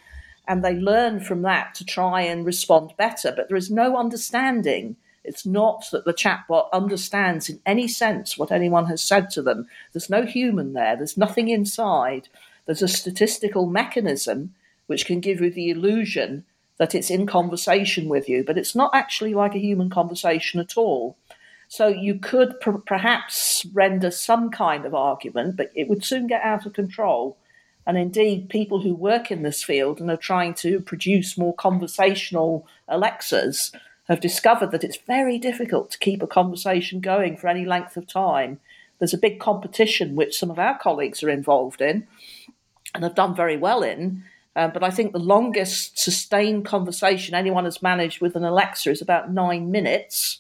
And they learn from that to try and respond better. But there is no understanding it's not that the chatbot understands in any sense what anyone has said to them. There's no human there, there's nothing inside. There's a statistical mechanism which can give you the illusion that it's in conversation with you, but it's not actually like a human conversation at all. So you could pr- perhaps render some kind of argument, but it would soon get out of control. And indeed, people who work in this field and are trying to produce more conversational Alexas have discovered that it's very difficult to keep a conversation going for any length of time. There's a big competition which some of our colleagues are involved in and have done very well in. Um, but I think the longest sustained conversation anyone has managed with an Alexa is about nine minutes.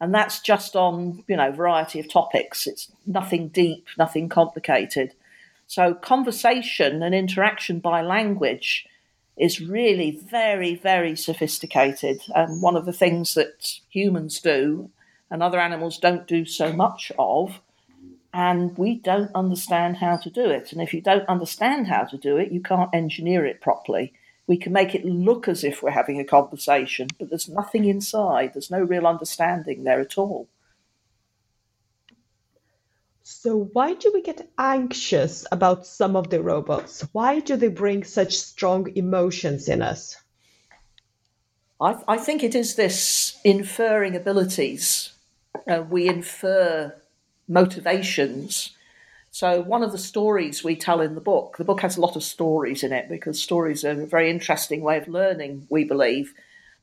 And that's just on, you know, variety of topics. It's nothing deep, nothing complicated. So conversation and interaction by language is really very, very sophisticated. And one of the things that humans do and other animals don't do so much of. And we don't understand how to do it. And if you don't understand how to do it, you can't engineer it properly. We can make it look as if we're having a conversation, but there's nothing inside. There's no real understanding there at all. So why do we get anxious about some of the robots? Why do they bring such strong emotions in us? I, I think it is this inferring abilities. Uh, we infer motivations. So, one of the stories we tell in the book, the book has a lot of stories in it because stories are a very interesting way of learning, we believe,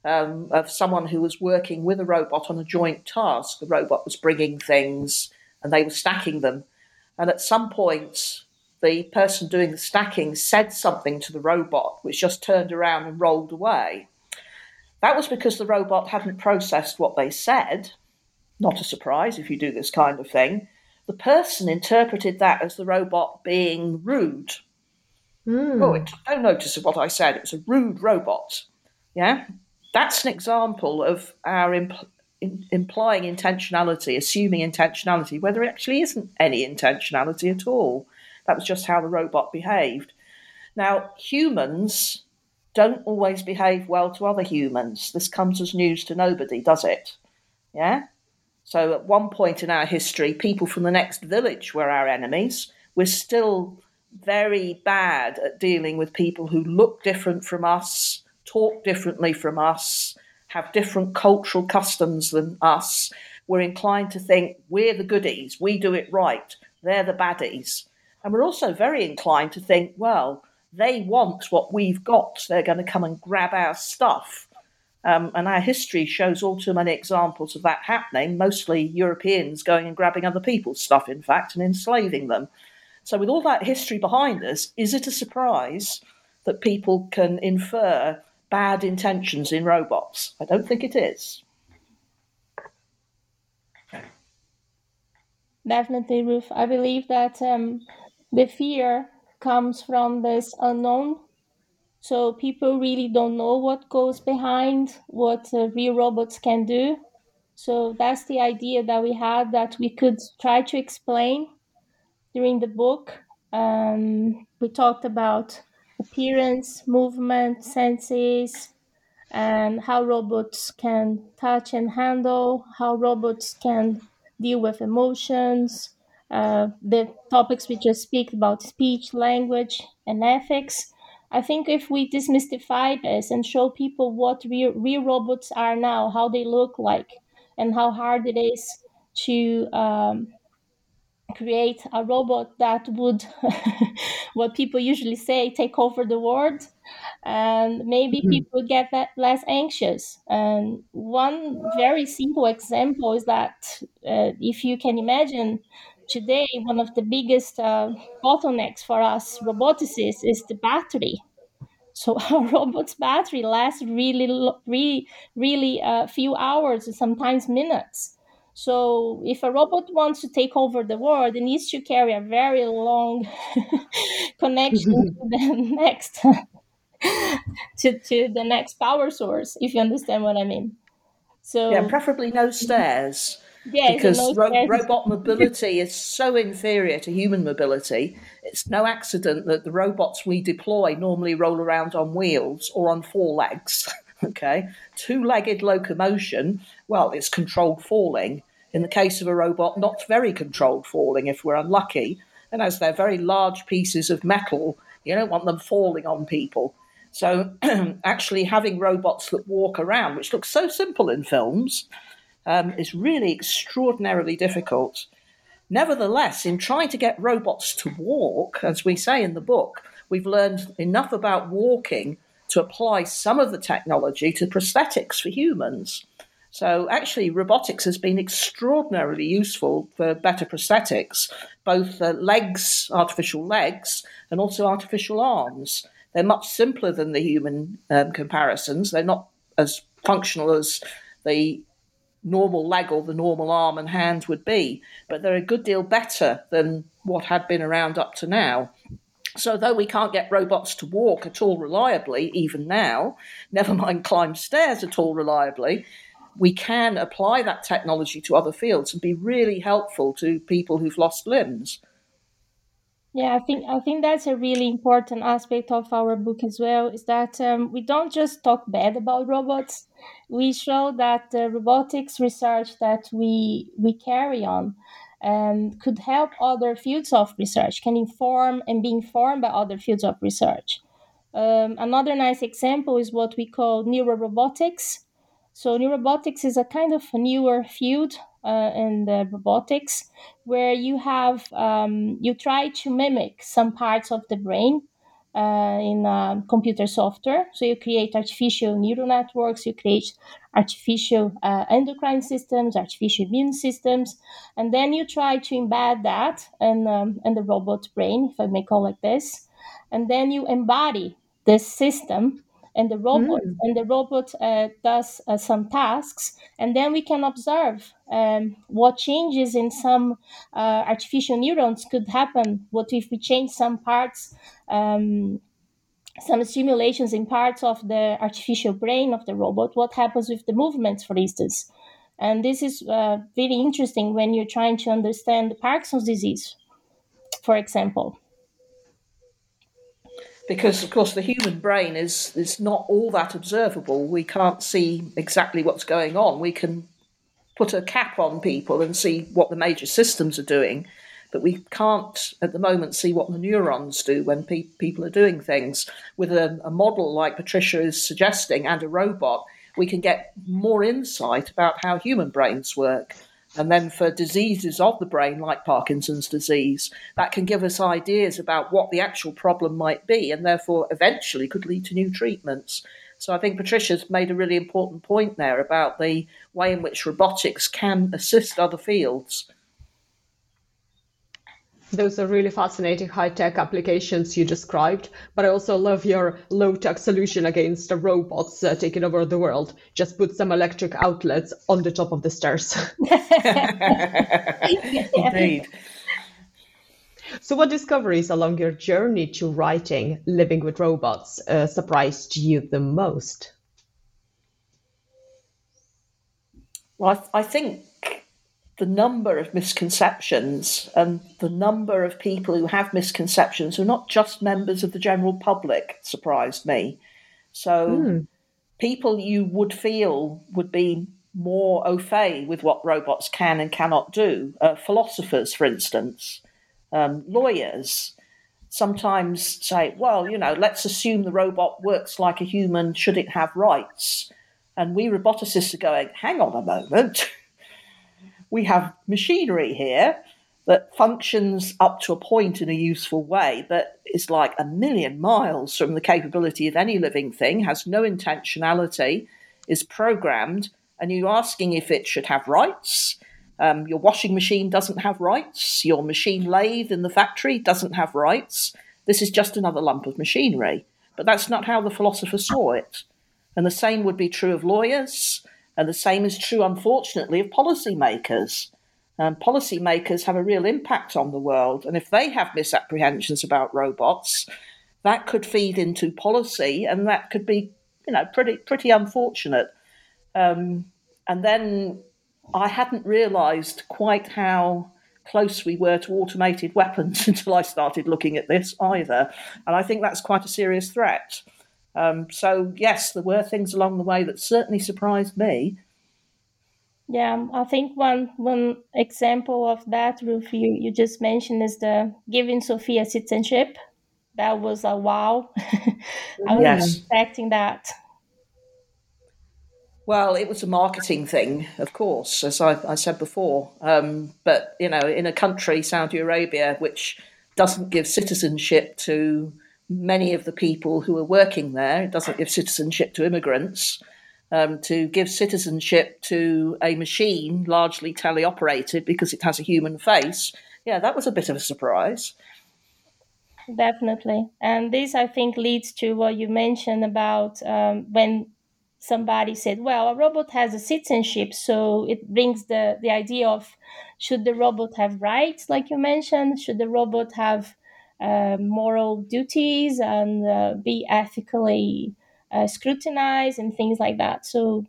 um, of someone who was working with a robot on a joint task. The robot was bringing things and they were stacking them. And at some point, the person doing the stacking said something to the robot, which just turned around and rolled away. That was because the robot hadn't processed what they said. Not a surprise if you do this kind of thing. The person interpreted that as the robot being rude. Mm. Oh, it no notice of what I said. It was a rude robot. Yeah, that's an example of our impl- in, implying intentionality, assuming intentionality, where there actually isn't any intentionality at all. That was just how the robot behaved. Now, humans don't always behave well to other humans. This comes as news to nobody, does it? Yeah? So, at one point in our history, people from the next village were our enemies. We're still very bad at dealing with people who look different from us, talk differently from us, have different cultural customs than us. We're inclined to think we're the goodies, we do it right, they're the baddies. And we're also very inclined to think, well, they want what we've got. They're going to come and grab our stuff. Um, and our history shows all too many examples of that happening, mostly Europeans going and grabbing other people's stuff, in fact, and enslaving them. So, with all that history behind us, is it a surprise that people can infer bad intentions in robots? I don't think it is. Definitely, Ruth. I believe that um, the fear comes from this unknown. So people really don't know what goes behind what uh, real robots can do. So that's the idea that we had that we could try to explain during the book. Um, we talked about appearance, movement, senses, and how robots can touch and handle, how robots can deal with emotions, uh, the topics we just speak about speech, language, and ethics. I think if we demystify this and show people what real, real robots are now, how they look like, and how hard it is to um, create a robot that would, what people usually say, take over the world, and maybe mm-hmm. people get that less anxious. And one very simple example is that uh, if you can imagine today one of the biggest uh, bottlenecks for us roboticists is the battery. So our robot's battery lasts really really really a uh, few hours sometimes minutes. So if a robot wants to take over the world it needs to carry a very long connection to the next to, to the next power source if you understand what i mean. So yeah preferably no stairs yeah, because ro- robot mobility is so inferior to human mobility. It's no accident that the robots we deploy normally roll around on wheels or on four legs. okay, two legged locomotion, well, it's controlled falling. In the case of a robot, not very controlled falling if we're unlucky. And as they're very large pieces of metal, you don't want them falling on people. So, actually, having robots that walk around, which looks so simple in films, um, is really extraordinarily difficult. Nevertheless, in trying to get robots to walk, as we say in the book, we've learned enough about walking to apply some of the technology to prosthetics for humans. So, actually, robotics has been extraordinarily useful for better prosthetics, both uh, legs, artificial legs, and also artificial arms. They're much simpler than the human um, comparisons. They're not as functional as the normal leg or the normal arm and hand would be, but they're a good deal better than what had been around up to now. So, though we can't get robots to walk at all reliably, even now, never mind climb stairs at all reliably, we can apply that technology to other fields and be really helpful to people who've lost limbs. Yeah, I think I think that's a really important aspect of our book as well. Is that um, we don't just talk bad about robots. We show that the robotics research that we we carry on um, could help other fields of research, can inform and be informed by other fields of research. Um, another nice example is what we call neurorobotics. So, neurorobotics is a kind of a newer field uh, in the robotics where you have um, you try to mimic some parts of the brain uh, in uh, computer software. So you create artificial neural networks, you create artificial uh, endocrine systems, artificial immune systems, and then you try to embed that in, um, in the robot brain, if I may call it this, and then you embody this system and the robot mm. and the robot uh, does uh, some tasks and then we can observe um, what changes in some uh, artificial neurons could happen. What if we change some parts um, some stimulations in parts of the artificial brain of the robot? What happens with the movements for instance? And this is uh, very interesting when you're trying to understand parkinson's disease for example because of course the human brain is is not all that observable. We can't see exactly what's going on. We can put a cap on people and see what the major systems are doing, but we can't at the moment see what the neurons do when pe- people are doing things. With a, a model like Patricia is suggesting and a robot, we can get more insight about how human brains work. And then for diseases of the brain, like Parkinson's disease, that can give us ideas about what the actual problem might be and therefore eventually could lead to new treatments. So I think Patricia's made a really important point there about the way in which robotics can assist other fields. Those are really fascinating high tech applications you described, but I also love your low tech solution against the robots uh, taking over the world. Just put some electric outlets on the top of the stairs. Indeed. So, what discoveries along your journey to writing Living with Robots uh, surprised you the most? Well, I, I think the number of misconceptions and the number of people who have misconceptions who are not just members of the general public surprised me. So, mm. people you would feel would be more au fait with what robots can and cannot do, uh, philosophers, for instance, um, lawyers, sometimes say, well, you know, let's assume the robot works like a human, should it have rights? And we roboticists are going, hang on a moment. we have machinery here that functions up to a point in a useful way, but is like a million miles from the capability of any living thing, has no intentionality, is programmed, and you're asking if it should have rights. Um, your washing machine doesn't have rights. Your machine lathe in the factory doesn't have rights. This is just another lump of machinery. But that's not how the philosopher saw it. And the same would be true of lawyers and the same is true, unfortunately, of policymakers. Um, policymakers have a real impact on the world, and if they have misapprehensions about robots, that could feed into policy, and that could be, you know, pretty pretty unfortunate. Um, and then I hadn't realised quite how close we were to automated weapons until I started looking at this either, and I think that's quite a serious threat. Um, so yes, there were things along the way that certainly surprised me. Yeah, I think one one example of that, Ruth, you, you just mentioned is the giving Sophia citizenship. That was a wow. I was yes. expecting that. Well, it was a marketing thing, of course, as I, I said before. Um, but you know, in a country, Saudi Arabia, which doesn't give citizenship to many of the people who are working there. It doesn't give citizenship to immigrants. Um, to give citizenship to a machine largely teleoperated because it has a human face, yeah, that was a bit of a surprise. Definitely. And this, I think, leads to what you mentioned about um, when somebody said, well, a robot has a citizenship. So it brings the, the idea of should the robot have rights, like you mentioned? Should the robot have uh, moral duties and uh, be ethically uh, scrutinized and things like that. So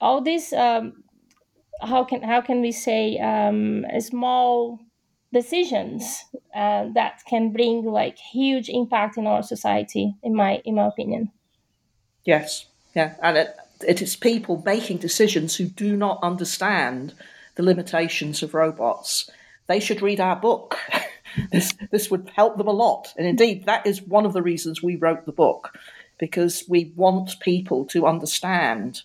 all this, um, how can how can we say, um, small decisions uh, that can bring like huge impact in our society, in my in my opinion. Yes, yeah, and it, it is people making decisions who do not understand the limitations of robots. They should read our book. this this would help them a lot. And indeed, that is one of the reasons we wrote the book, because we want people to understand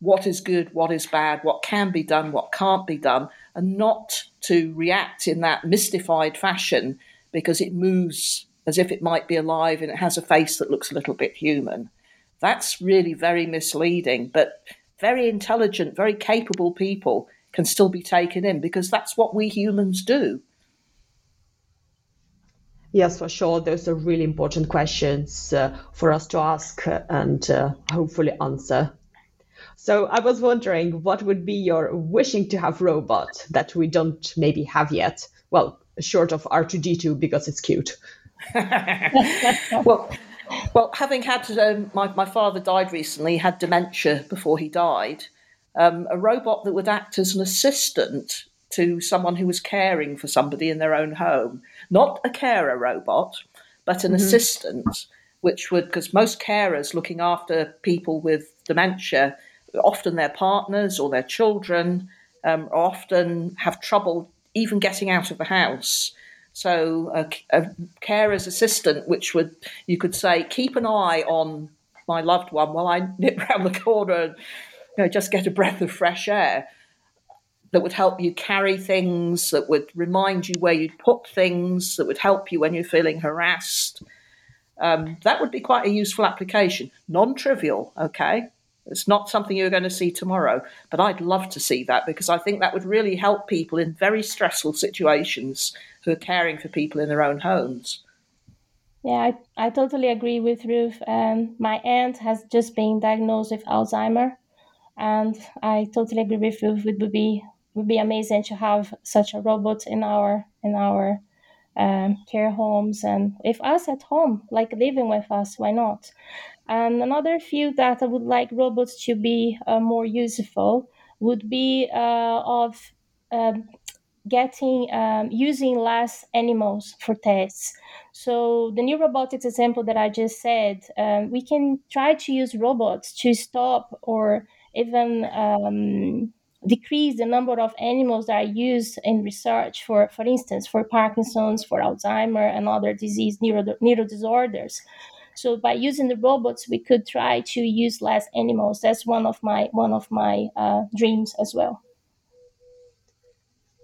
what is good, what is bad, what can be done, what can't be done, and not to react in that mystified fashion because it moves as if it might be alive and it has a face that looks a little bit human. That's really very misleading, but very intelligent, very capable people can still be taken in because that's what we humans do. Yes, for sure. Those are really important questions uh, for us to ask and uh, hopefully answer. So I was wondering, what would be your wishing to have robot that we don't maybe have yet? Well, short of R2D2 because it's cute. well, well, having had um, my my father died recently, had dementia before he died. Um, a robot that would act as an assistant to someone who was caring for somebody in their own home, not a carer robot, but an mm-hmm. assistant, which would because most carers looking after people with dementia, often their partners or their children, um, often have trouble even getting out of the house. So a, a carer's assistant, which would you could say, keep an eye on my loved one while I nip round the corner and you know, just get a breath of fresh air. That would help you carry things, that would remind you where you'd put things, that would help you when you're feeling harassed. Um, that would be quite a useful application. Non trivial, okay? It's not something you're going to see tomorrow, but I'd love to see that because I think that would really help people in very stressful situations who are caring for people in their own homes. Yeah, I, I totally agree with Ruth. Um, my aunt has just been diagnosed with Alzheimer, and I totally agree with Ruth. It would be would be amazing to have such a robot in our in our um, care homes and with us at home, like living with us. Why not? And another field that I would like robots to be uh, more useful would be uh, of um, getting um, using less animals for tests. So the new robotics example that I just said, um, we can try to use robots to stop or even um, decrease the number of animals that are used in research for, for instance, for Parkinson's, for Alzheimer, and other disease neuro, neuro disorders. So by using the robots, we could try to use less animals. That's one of my one of my uh, dreams as well.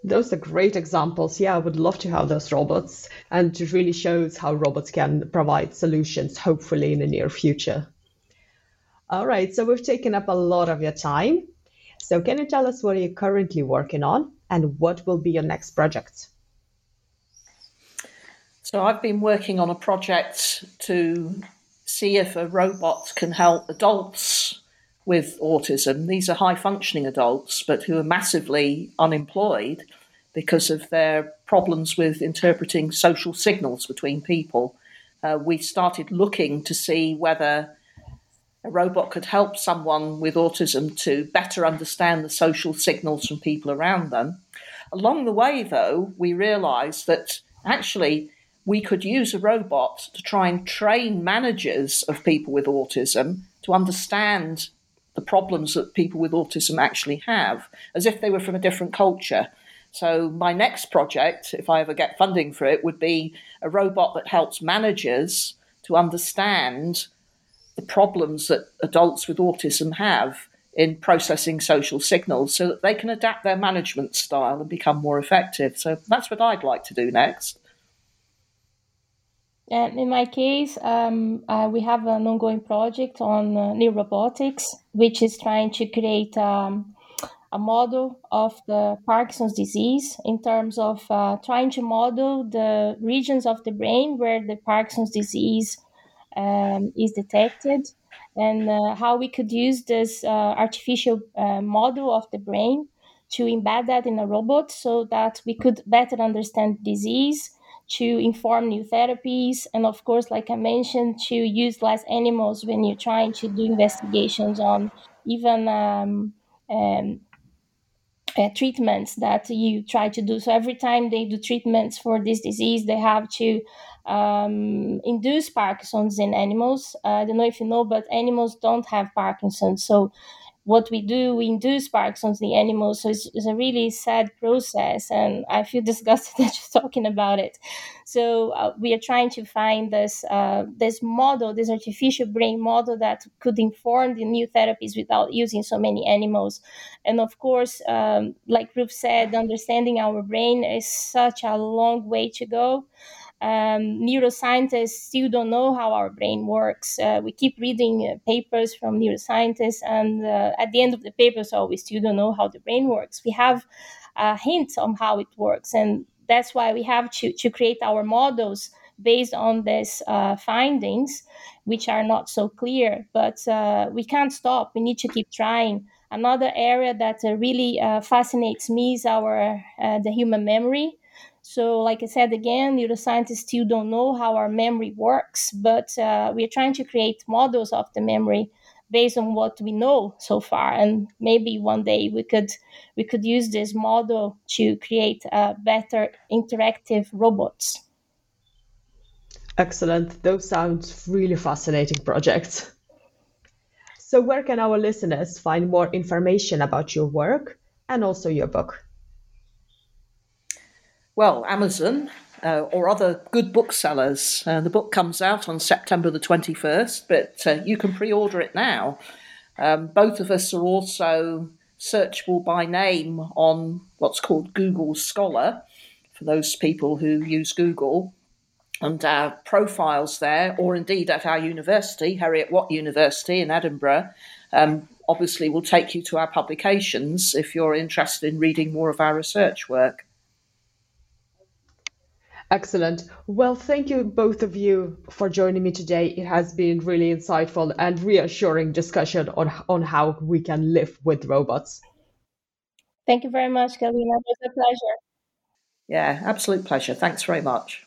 Those are great examples. Yeah, I would love to have those robots, and it really shows how robots can provide solutions, hopefully in the near future. All right, so we've taken up a lot of your time. So, can you tell us what you're currently working on and what will be your next project? So I've been working on a project to see if a robot can help adults with autism. These are high functioning adults, but who are massively unemployed because of their problems with interpreting social signals between people. Uh, we started looking to see whether a robot could help someone with autism to better understand the social signals from people around them. Along the way, though, we realized that actually we could use a robot to try and train managers of people with autism to understand the problems that people with autism actually have, as if they were from a different culture. So, my next project, if I ever get funding for it, would be a robot that helps managers to understand the problems that adults with autism have in processing social signals so that they can adapt their management style and become more effective. So, that's what I'd like to do next. And in my case, um, uh, we have an ongoing project on uh, neurorobotics, which is trying to create um, a model of the Parkinson's disease in terms of uh, trying to model the regions of the brain where the Parkinson's disease um, is detected and uh, how we could use this uh, artificial uh, model of the brain to embed that in a robot so that we could better understand disease to inform new therapies and of course like i mentioned to use less animals when you're trying to do investigations on even um, um, uh, treatments that you try to do. So every time they do treatments for this disease they have to um, induce parkinson's in animals uh, i don't know if you know but animals don't have parkinson's so what we do, we induce Parkinson's in the animals. So it's, it's, a really sad process, and I feel disgusted that you're talking about it. So uh, we are trying to find this uh, this model, this artificial brain model that could inform the new therapies without using so many animals. And of course, um, like Ruth said, understanding our brain is such a long way to go. Um, neuroscientists still don't know how our brain works. Uh, we keep reading uh, papers from neuroscientists, and uh, at the end of the paper, so we still don't know how the brain works. We have a hint on how it works, and that's why we have to, to create our models based on these uh, findings, which are not so clear. But uh, we can't stop. We need to keep trying. Another area that uh, really fascinates me is our the human memory so, like I said again, neuroscientists still don't know how our memory works, but uh, we are trying to create models of the memory based on what we know so far. And maybe one day we could we could use this model to create uh, better interactive robots. Excellent. Those sound really fascinating projects. So, where can our listeners find more information about your work and also your book? Well, Amazon uh, or other good booksellers. Uh, the book comes out on September the 21st, but uh, you can pre order it now. Um, both of us are also searchable by name on what's called Google Scholar for those people who use Google. And our profiles there, or indeed at our university, Heriot Watt University in Edinburgh, um, obviously will take you to our publications if you're interested in reading more of our research work. Excellent. Well, thank you both of you for joining me today. It has been really insightful and reassuring discussion on on how we can live with robots. Thank you very much, Galina. It was a pleasure. Yeah, absolute pleasure. Thanks very much.